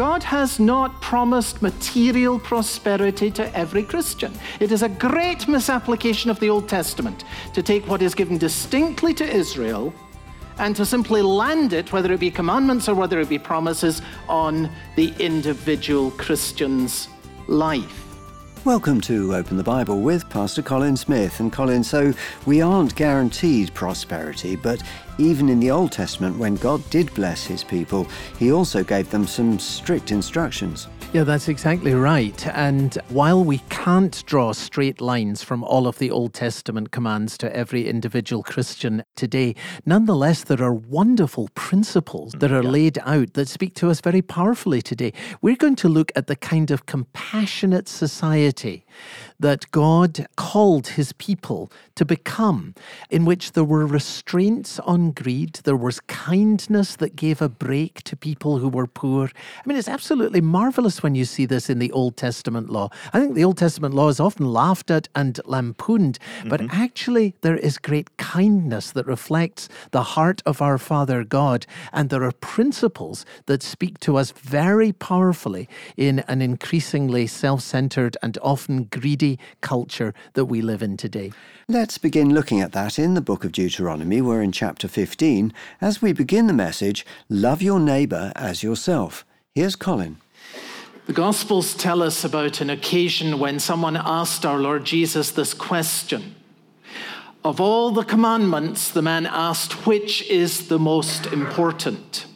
God has not promised material prosperity to every Christian. It is a great misapplication of the Old Testament to take what is given distinctly to Israel and to simply land it, whether it be commandments or whether it be promises, on the individual Christian's life. Welcome to Open the Bible with Pastor Colin Smith. And Colin, so we aren't guaranteed prosperity, but even in the Old Testament, when God did bless his people, he also gave them some strict instructions. Yeah, that's exactly right. And while we can't draw straight lines from all of the Old Testament commands to every individual Christian today, nonetheless, there are wonderful principles that are yeah. laid out that speak to us very powerfully today. We're going to look at the kind of compassionate society that God called his people to become, in which there were restraints on greed, there was kindness that gave a break to people who were poor. I mean, it's absolutely marvelous when you see this in the Old Testament law. I think the Old Testament law is often laughed at and lampooned, but mm-hmm. actually, there is great kindness that reflects the heart of our Father God, and there are principles that speak to us very powerfully in an increasingly self centered and often greedy culture that we live in today. Let's begin looking at that in the book of Deuteronomy. We're in chapter 15 as we begin the message Love your neighbour as yourself. Here's Colin. The Gospels tell us about an occasion when someone asked our Lord Jesus this question. Of all the commandments, the man asked, which is the most important?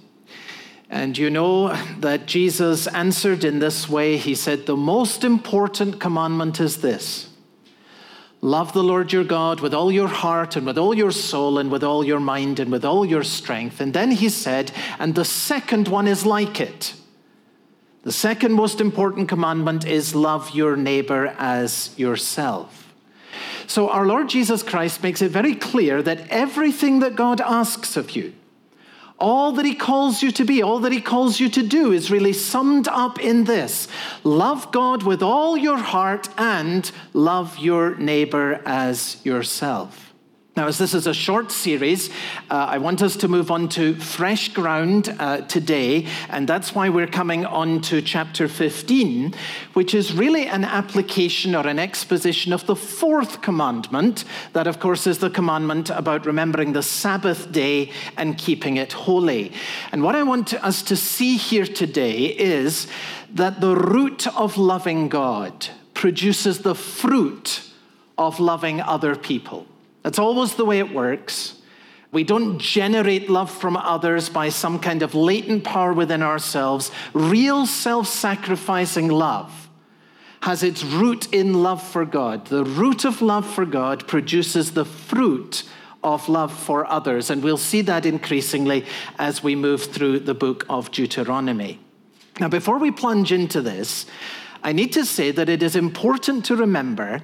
And you know that Jesus answered in this way. He said, The most important commandment is this love the Lord your God with all your heart and with all your soul and with all your mind and with all your strength. And then he said, And the second one is like it. The second most important commandment is love your neighbor as yourself. So our Lord Jesus Christ makes it very clear that everything that God asks of you, all that he calls you to be, all that he calls you to do is really summed up in this love God with all your heart and love your neighbor as yourself. Now, as this is a short series, uh, I want us to move on to fresh ground uh, today, and that's why we're coming on to chapter 15, which is really an application or an exposition of the fourth commandment. That, of course, is the commandment about remembering the Sabbath day and keeping it holy. And what I want us to see here today is that the root of loving God produces the fruit of loving other people. That's always the way it works. We don't generate love from others by some kind of latent power within ourselves. Real self sacrificing love has its root in love for God. The root of love for God produces the fruit of love for others. And we'll see that increasingly as we move through the book of Deuteronomy. Now, before we plunge into this, I need to say that it is important to remember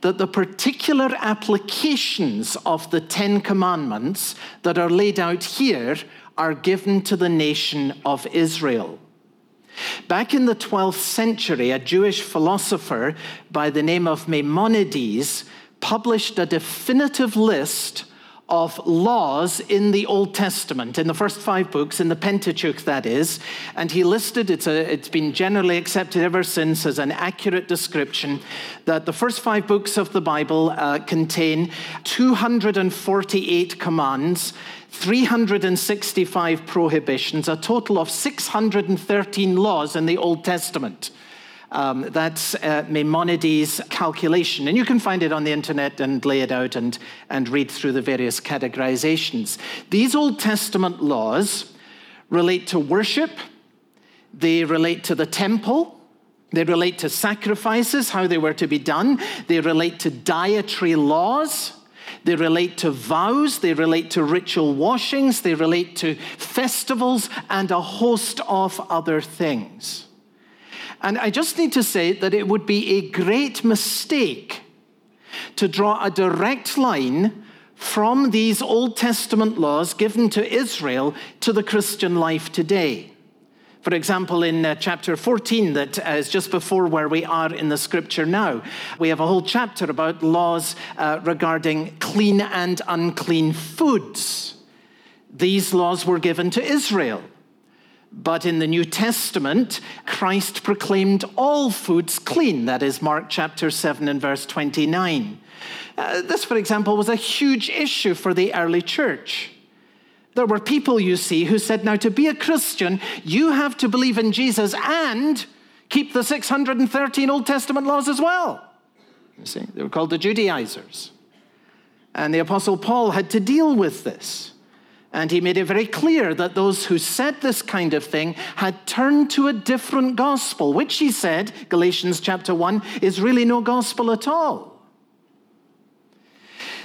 that the particular applications of the Ten Commandments that are laid out here are given to the nation of Israel. Back in the 12th century, a Jewish philosopher by the name of Maimonides published a definitive list of laws in the Old Testament, in the first five books, in the Pentateuch, that is. And he listed, it's, a, it's been generally accepted ever since as an accurate description, that the first five books of the Bible uh, contain 248 commands. 365 prohibitions, a total of 613 laws in the Old Testament. Um, that's uh, Maimonides' calculation. And you can find it on the internet and lay it out and, and read through the various categorizations. These Old Testament laws relate to worship, they relate to the temple. They relate to sacrifices, how they were to be done. They relate to dietary laws. They relate to vows, they relate to ritual washings, they relate to festivals, and a host of other things. And I just need to say that it would be a great mistake to draw a direct line from these Old Testament laws given to Israel to the Christian life today. For example, in uh, chapter 14, that is just before where we are in the scripture now, we have a whole chapter about laws uh, regarding clean and unclean foods. These laws were given to Israel. But in the New Testament, Christ proclaimed all foods clean. That is Mark chapter 7 and verse 29. Uh, this, for example, was a huge issue for the early church. There were people, you see, who said, now to be a Christian, you have to believe in Jesus and keep the 613 Old Testament laws as well. You see, they were called the Judaizers. And the Apostle Paul had to deal with this. And he made it very clear that those who said this kind of thing had turned to a different gospel, which he said, Galatians chapter 1, is really no gospel at all.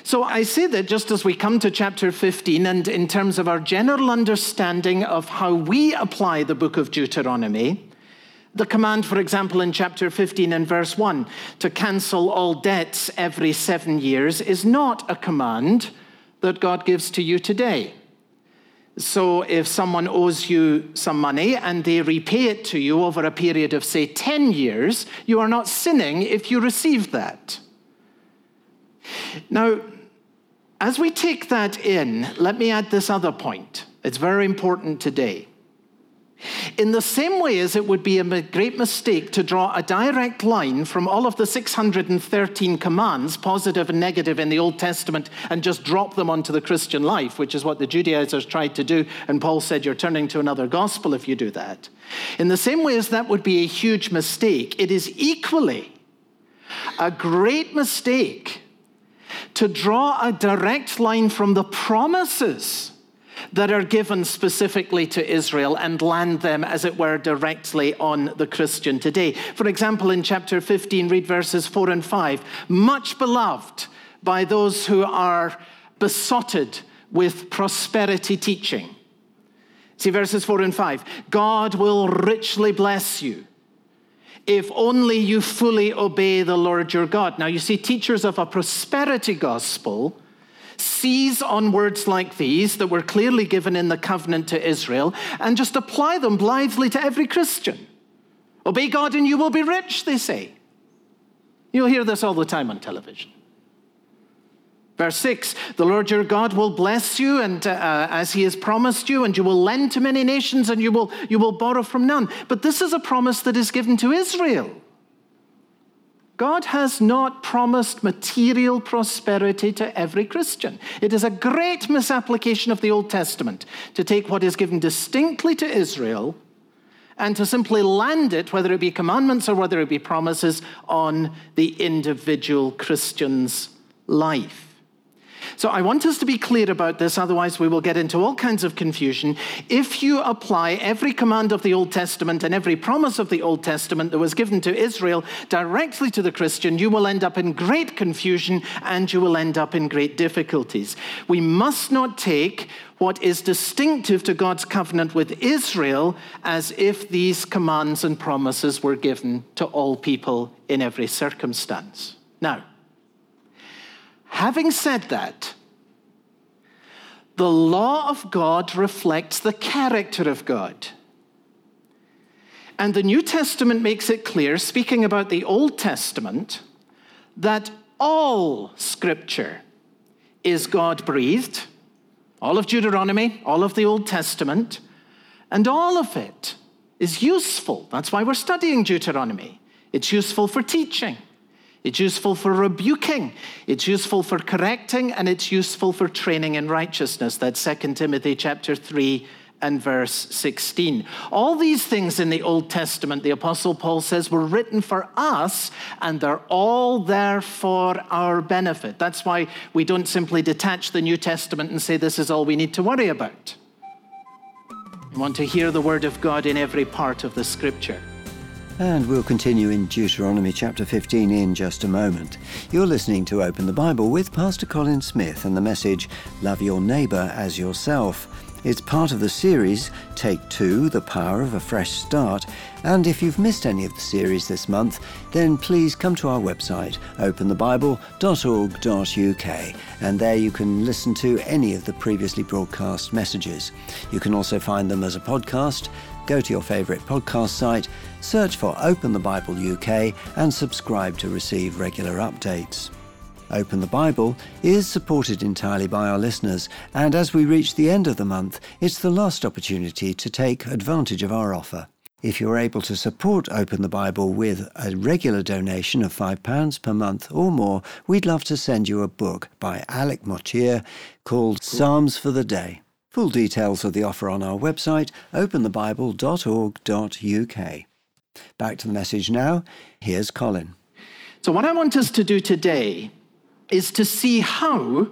So I say that just as we come to chapter 15, and in terms of our general understanding of how we apply the book of Deuteronomy, the command, for example, in chapter 15 and verse 1 to cancel all debts every seven years is not a command that God gives to you today. So if someone owes you some money and they repay it to you over a period of, say, 10 years, you are not sinning if you receive that. Now, as we take that in, let me add this other point. It's very important today. In the same way as it would be a great mistake to draw a direct line from all of the 613 commands, positive and negative, in the Old Testament and just drop them onto the Christian life, which is what the Judaizers tried to do. And Paul said, You're turning to another gospel if you do that. In the same way as that would be a huge mistake, it is equally a great mistake to draw a direct line from the promises that are given specifically to Israel and land them, as it were, directly on the Christian today. For example, in chapter 15, read verses 4 and 5. Much beloved by those who are besotted with prosperity teaching. See verses 4 and 5. God will richly bless you if only you fully obey the Lord your God. Now, you see, teachers of a prosperity gospel seize on words like these that were clearly given in the covenant to Israel and just apply them blithely to every Christian. Obey God and you will be rich, they say. You'll hear this all the time on television. Verse 6 The Lord your God will bless you, and uh, as he has promised you, and you will lend to many nations, and you will, you will borrow from none. But this is a promise that is given to Israel. God has not promised material prosperity to every Christian. It is a great misapplication of the Old Testament to take what is given distinctly to Israel and to simply land it, whether it be commandments or whether it be promises, on the individual Christian's life. So I want us to be clear about this, otherwise, we will get into all kinds of confusion. If you apply every command of the Old Testament and every promise of the Old Testament that was given to Israel directly to the Christian, you will end up in great confusion and you will end up in great difficulties. We must not take what is distinctive to God's covenant with Israel as if these commands and promises were given to all people in every circumstance. Now, Having said that, the law of God reflects the character of God. And the New Testament makes it clear, speaking about the Old Testament, that all scripture is God breathed, all of Deuteronomy, all of the Old Testament, and all of it is useful. That's why we're studying Deuteronomy. It's useful for teaching, it's useful for rebuking, it's useful for correcting, and it's useful for training in righteousness. That's 2 Timothy chapter 3 and verse 16. All these things in the Old Testament, the Apostle Paul says, were written for us, and they're all there for our benefit. That's why we don't simply detach the New Testament and say this is all we need to worry about. We want to hear the Word of God in every part of the Scripture. And we'll continue in Deuteronomy chapter 15 in just a moment. You're listening to Open the Bible with Pastor Colin Smith and the message Love Your Neighbour as Yourself. It's part of the series Take Two The Power of a Fresh Start. And if you've missed any of the series this month, then please come to our website, openthebible.org.uk, and there you can listen to any of the previously broadcast messages. You can also find them as a podcast go to your favourite podcast site, search for Open the Bible UK, and subscribe to receive regular updates. Open the Bible is supported entirely by our listeners, and as we reach the end of the month, it's the last opportunity to take advantage of our offer. If you're able to support Open the Bible with a regular donation of £5 per month or more, we'd love to send you a book by Alec Motyer called Psalms for the Day. Full details of the offer on our website, openthebible.org.uk. Back to the message now. Here's Colin. So, what I want us to do today is to see how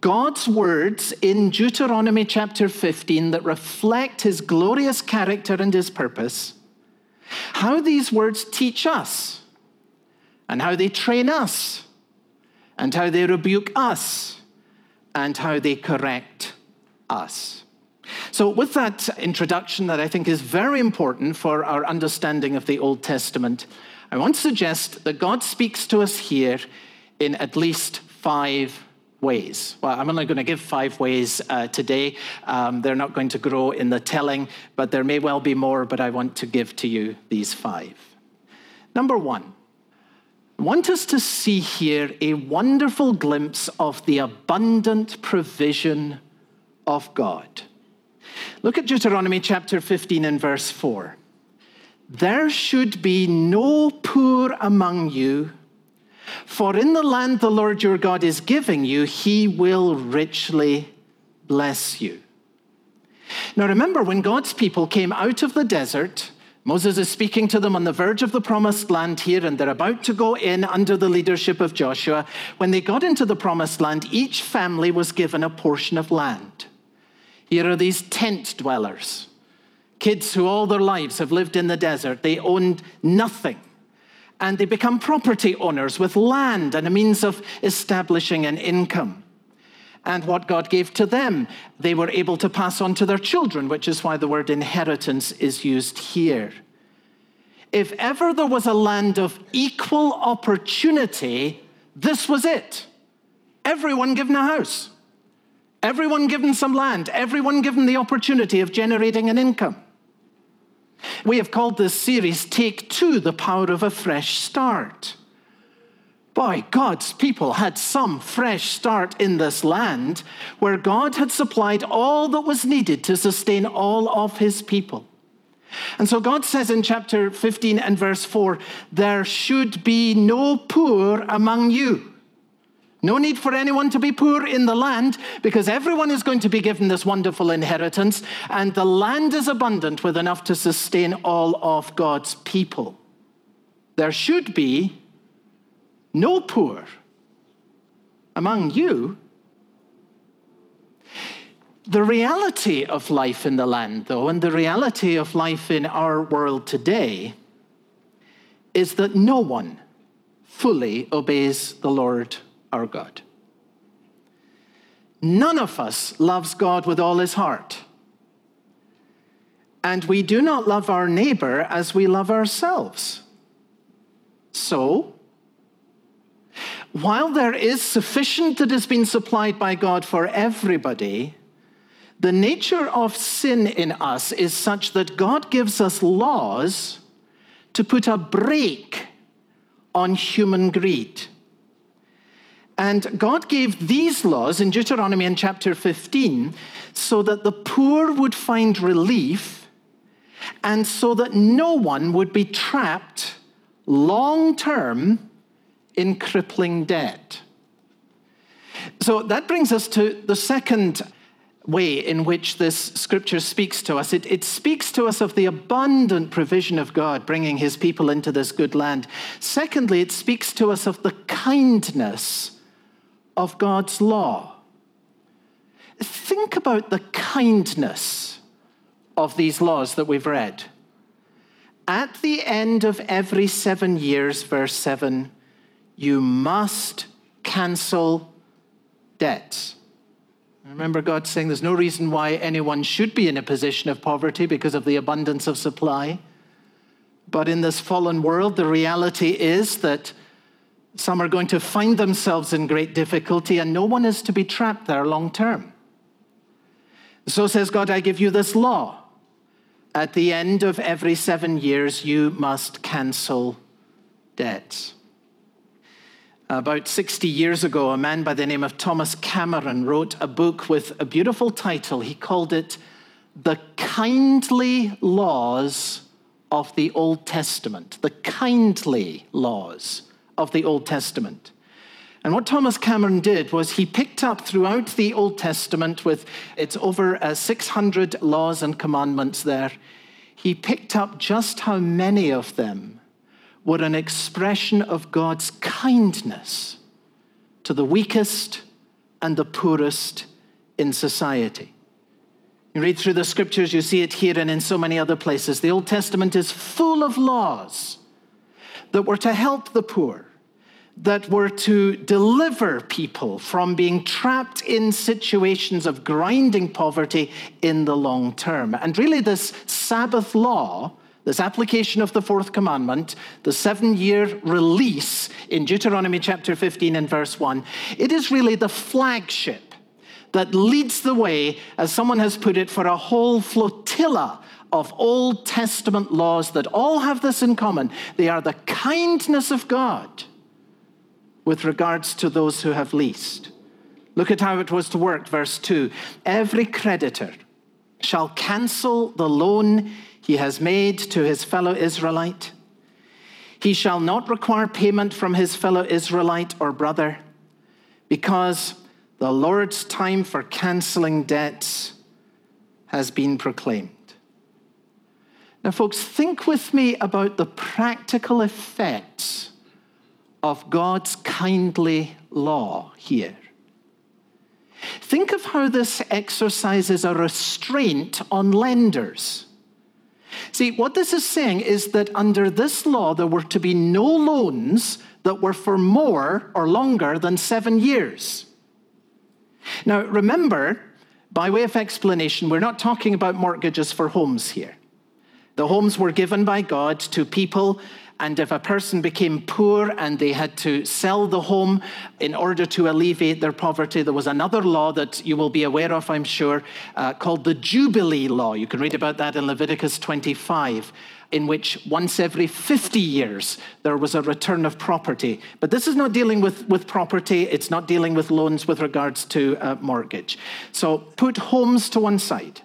God's words in Deuteronomy chapter 15 that reflect his glorious character and his purpose, how these words teach us, and how they train us, and how they rebuke us, and how they correct us. So, with that introduction that I think is very important for our understanding of the Old Testament, I want to suggest that God speaks to us here in at least five ways. Well, I'm only going to give five ways uh, today. Um, they're not going to grow in the telling, but there may well be more, but I want to give to you these five. Number one, I want us to see here a wonderful glimpse of the abundant provision of God. Look at Deuteronomy chapter 15 and verse 4. There should be no poor among you, for in the land the Lord your God is giving you, he will richly bless you. Now remember, when God's people came out of the desert, Moses is speaking to them on the verge of the promised land here, and they're about to go in under the leadership of Joshua. When they got into the promised land, each family was given a portion of land. Here are these tent dwellers, kids who all their lives have lived in the desert. They owned nothing. And they become property owners with land and a means of establishing an income. And what God gave to them, they were able to pass on to their children, which is why the word inheritance is used here. If ever there was a land of equal opportunity, this was it. Everyone given a house. Everyone given some land, everyone given the opportunity of generating an income. We have called this series Take Two The Power of a Fresh Start. Boy, God's people had some fresh start in this land where God had supplied all that was needed to sustain all of his people. And so God says in chapter 15 and verse 4 there should be no poor among you. No need for anyone to be poor in the land because everyone is going to be given this wonderful inheritance, and the land is abundant with enough to sustain all of God's people. There should be no poor among you. The reality of life in the land, though, and the reality of life in our world today is that no one fully obeys the Lord our God. None of us loves God with all his heart. And we do not love our neighbor as we love ourselves. So, while there is sufficient that has been supplied by God for everybody, the nature of sin in us is such that God gives us laws to put a brake on human greed. And God gave these laws in Deuteronomy in chapter 15 so that the poor would find relief and so that no one would be trapped long term in crippling debt. So that brings us to the second way in which this scripture speaks to us. It, it, speaks to us of the abundant provision of God bringing his people into this good land. Secondly, it speaks to us of the kindness of God's law. Think about the kindness of these laws that we've read. At the end of every seven years, verse 7, you must cancel debts. Remember God saying there's no reason why anyone should be in a position of poverty because of the abundance of supply. But in this fallen world, the reality is that some are going to find themselves in great difficulty, and no one is to be trapped there long term. So says God, I give you this law. At the end of every seven years, you must cancel debts. About 60 years ago, a man by the name of Thomas Cameron wrote a book with a beautiful title. He called it The Kindly Laws of the Old Testament. The Kindly Laws of the Old Testament. And what Thomas Cameron did was he picked up throughout the Old Testament, with its over uh, 600 laws and commandments there, he picked up just how many of them were an expression of God's kindness to the weakest and the poorest in society. You read through the scriptures, you see it here and in so many other places. The Old Testament is full of laws that were to help the poor that were to deliver people from being trapped in situations of grinding poverty in the long term. And really, this Sabbath law, this application of the fourth commandment, the seven year release in Deuteronomy chapter 15 and verse 1, it is really the flagship that leads the way, as someone has put it, for a whole flotilla of Old Testament laws that all have this in common. They are the kindness of God with regards to those who have leased. Look at how it was to work, verse 2. Every creditor shall cancel the loan he has made to his fellow Israelite. He shall not require payment from his fellow Israelite or brother, because the Lord's time for canceling debts has been proclaimed. Now, folks, think with me about the practical effects of God's kindly law here. Think of how this exercises a restraint on lenders. See, what this is saying is that under this law, there were to be no loans that were for more or longer than seven years. Now, remember, by way of explanation, we're not talking about mortgages for homes here. The homes were given by God to people and if a person became poor and they had to sell the home in order to alleviate their poverty, there was another law that you will be aware of, I'm sure, uh, called the Jubilee Law. You can read about that in Leviticus 25 in which once every 50 years there was a return of property. But this is not dealing with, with property, it's not dealing with loans with regards to uh, mortgage. So put homes to one side,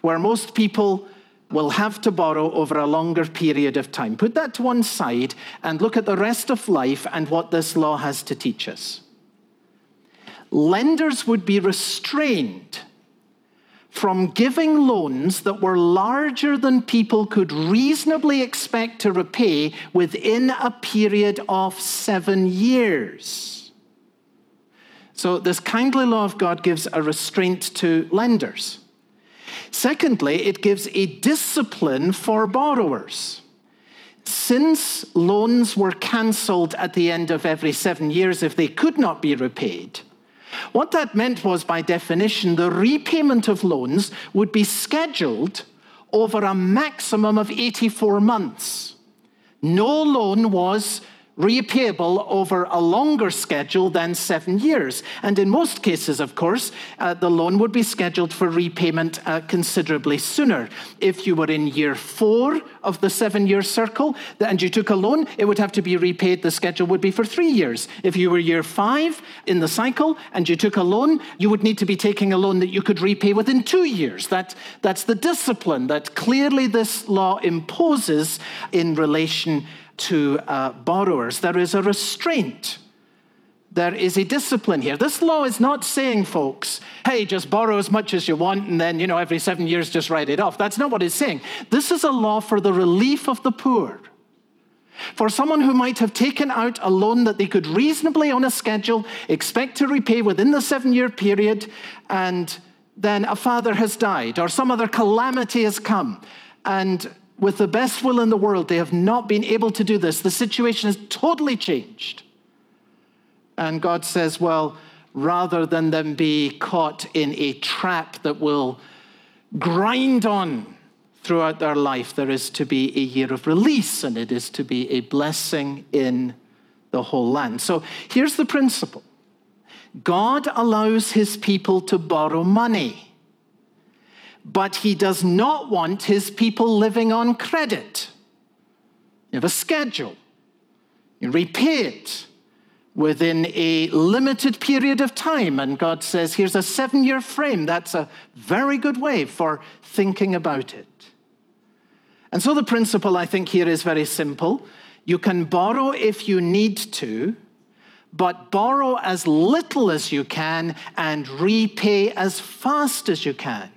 where most people will have to borrow over a longer period of time. Put that to one side and look at the rest of life and what this law has to teach us. Lenders would be restrained from giving loans that were larger than people could reasonably expect to repay within a period of seven years. So, this kindly law of God gives a restraint to lenders. Secondly, it gives a discipline for borrowers. Since loans were cancelled at the end of every seven years if they could not be repaid, what that meant was, by definition, the repayment of loans would be scheduled over a maximum of 84 months. No loan was repayable over a longer schedule than seven years. And in most cases, of course, uh, the loan would be scheduled for repayment uh, considerably sooner. If you were in year four of the seven year circle and you took a loan, it would have to be repaid. The schedule would be for three years. If you were year five in the cycle and you took a loan, you would need to be taking a loan that you could repay within two years. That, that's the discipline that clearly this law imposes in relation to uh, borrowers. There is a restraint. There is a discipline here. This law is not saying, folks, hey, just borrow as much as you want and then, you know, every seven years just write it off. That's not what it's saying. This is a law for the relief of the poor. For someone who might have taken out a loan that they could reasonably, on a schedule, expect to repay within the seven year period, and then a father has died or some other calamity has come, and with the best will in the world, they have not been able to do this. The situation has totally changed. And God says, well, rather than them be caught in a trap that will grind on throughout their life, there is to be a year of release and it is to be a blessing in the whole land. So here's the principle God allows his people to borrow money but he does not want his people living on credit. You have a schedule, you repay it, within a limited period of time. And God says, here's a seven year frame. That's a very good way for thinking about it. And so the principle, I think, here is very simple. You can borrow if you need to, but borrow as little as you can and repay as fast as you can.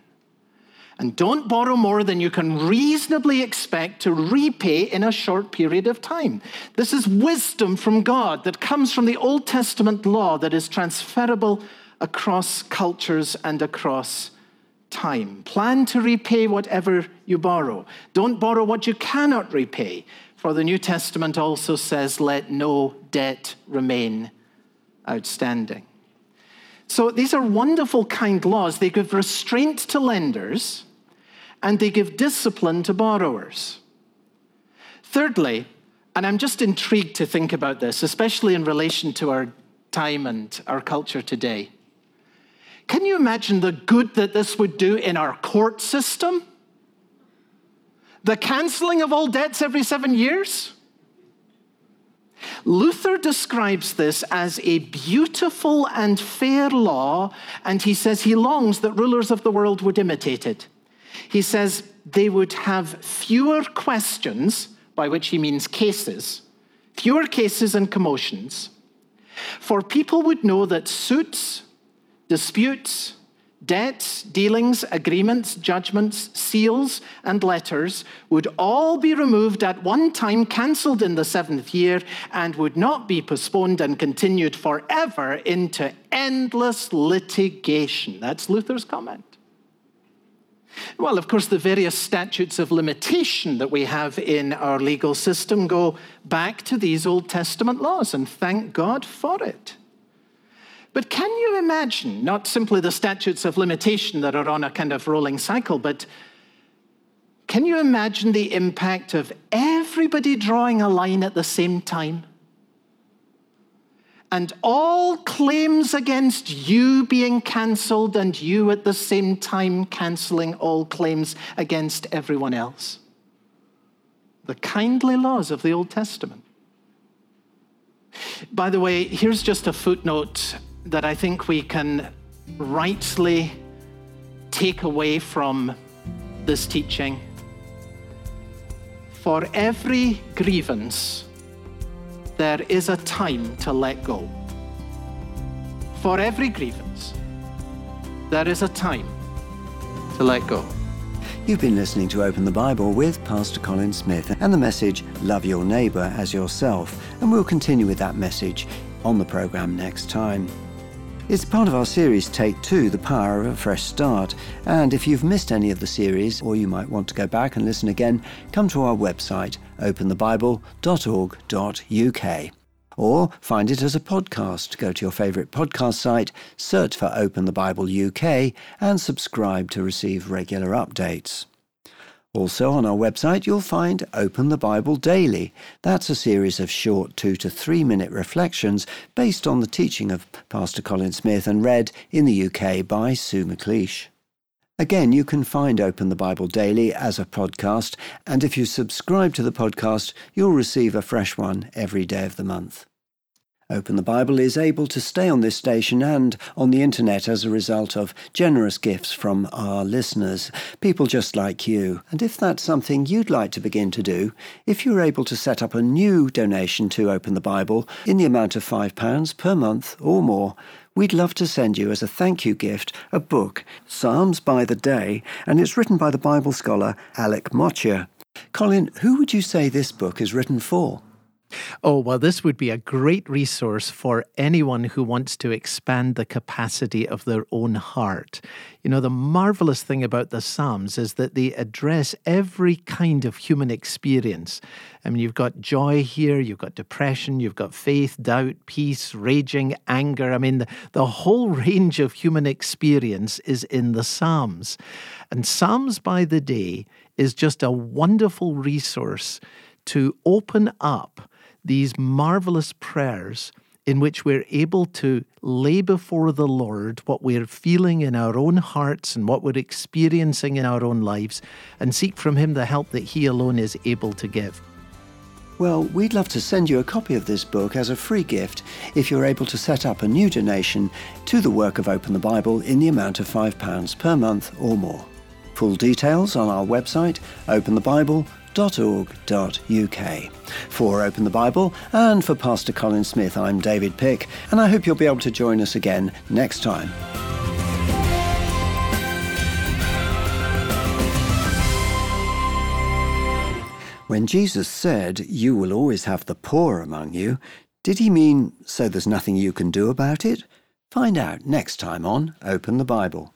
And don't borrow more than you can reasonably expect to repay in a short period of time. This is wisdom from God that comes from the Old Testament law that is transferable across cultures and across time. Plan to repay whatever you borrow. Don't borrow what you cannot repay. For the New Testament also says, let no debt remain outstanding. So these are wonderful, kind laws. They give restraint to lenders and they give discipline to borrowers. Thirdly, and I'm just intrigued to think about this, especially in relation to our time and our culture today. Can you imagine the good that this would do in our court system? The cancelling of all debts every seven years? Luther describes this as a beautiful and fair law, and he says he longs that rulers of the world would imitate it. He says they would have fewer questions, by which he means cases, fewer cases and commotions. For people would know that suits, disputes, Debts, dealings, agreements, judgments, seals, and letters would all be removed at one time, cancelled in the seventh year, and would not be postponed and continued forever into endless litigation. That's Luther's comment. Well, of course, the various statutes of limitation that we have in our legal system go back to these Old Testament laws, and thank God for it. But can you imagine not simply the statutes of limitation that are on a kind of rolling cycle, but can you imagine the impact of everybody drawing a line at the same time? And all claims against you being cancelled, and you at the same time cancelling all claims against everyone else. The kindly laws of the Old Testament. By the way, here's just a footnote that I think we can rightly take away from this teaching. For every grievance, there is a time to let go. For every grievance, there is a time to let go. You've been listening to Open the Bible with Pastor Colin Smith and the message Love Your Neighbour as Yourself. And we'll continue with that message on the programme next time. It's part of our series Take Two The Power of a Fresh Start. And if you've missed any of the series, or you might want to go back and listen again, come to our website, openthebible.org.uk. Or find it as a podcast. Go to your favourite podcast site, search for Open the Bible UK, and subscribe to receive regular updates. Also, on our website, you'll find Open the Bible Daily. That's a series of short two to three minute reflections based on the teaching of Pastor Colin Smith and read in the UK by Sue McLeish. Again, you can find Open the Bible Daily as a podcast, and if you subscribe to the podcast, you'll receive a fresh one every day of the month. Open the Bible is able to stay on this station and on the internet as a result of generous gifts from our listeners, people just like you. And if that's something you'd like to begin to do, if you're able to set up a new donation to Open the Bible in the amount of £5 per month or more, we'd love to send you as a thank you gift a book, Psalms by the Day, and it's written by the Bible scholar Alec Motyer. Colin, who would you say this book is written for? Oh, well, this would be a great resource for anyone who wants to expand the capacity of their own heart. You know, the marvelous thing about the Psalms is that they address every kind of human experience. I mean, you've got joy here, you've got depression, you've got faith, doubt, peace, raging, anger. I mean, the, the whole range of human experience is in the Psalms. And Psalms by the Day is just a wonderful resource to open up these marvelous prayers in which we're able to lay before the Lord what we're feeling in our own hearts and what we're experiencing in our own lives and seek from Him the help that He alone is able to give. Well, we'd love to send you a copy of this book as a free gift if you're able to set up a new donation to the work of Open the Bible in the amount of £5 per month or more. Full details on our website, openthebible.org.uk. For Open the Bible and for Pastor Colin Smith, I'm David Pick, and I hope you'll be able to join us again next time. When Jesus said, You will always have the poor among you, did he mean so there's nothing you can do about it? Find out next time on Open the Bible.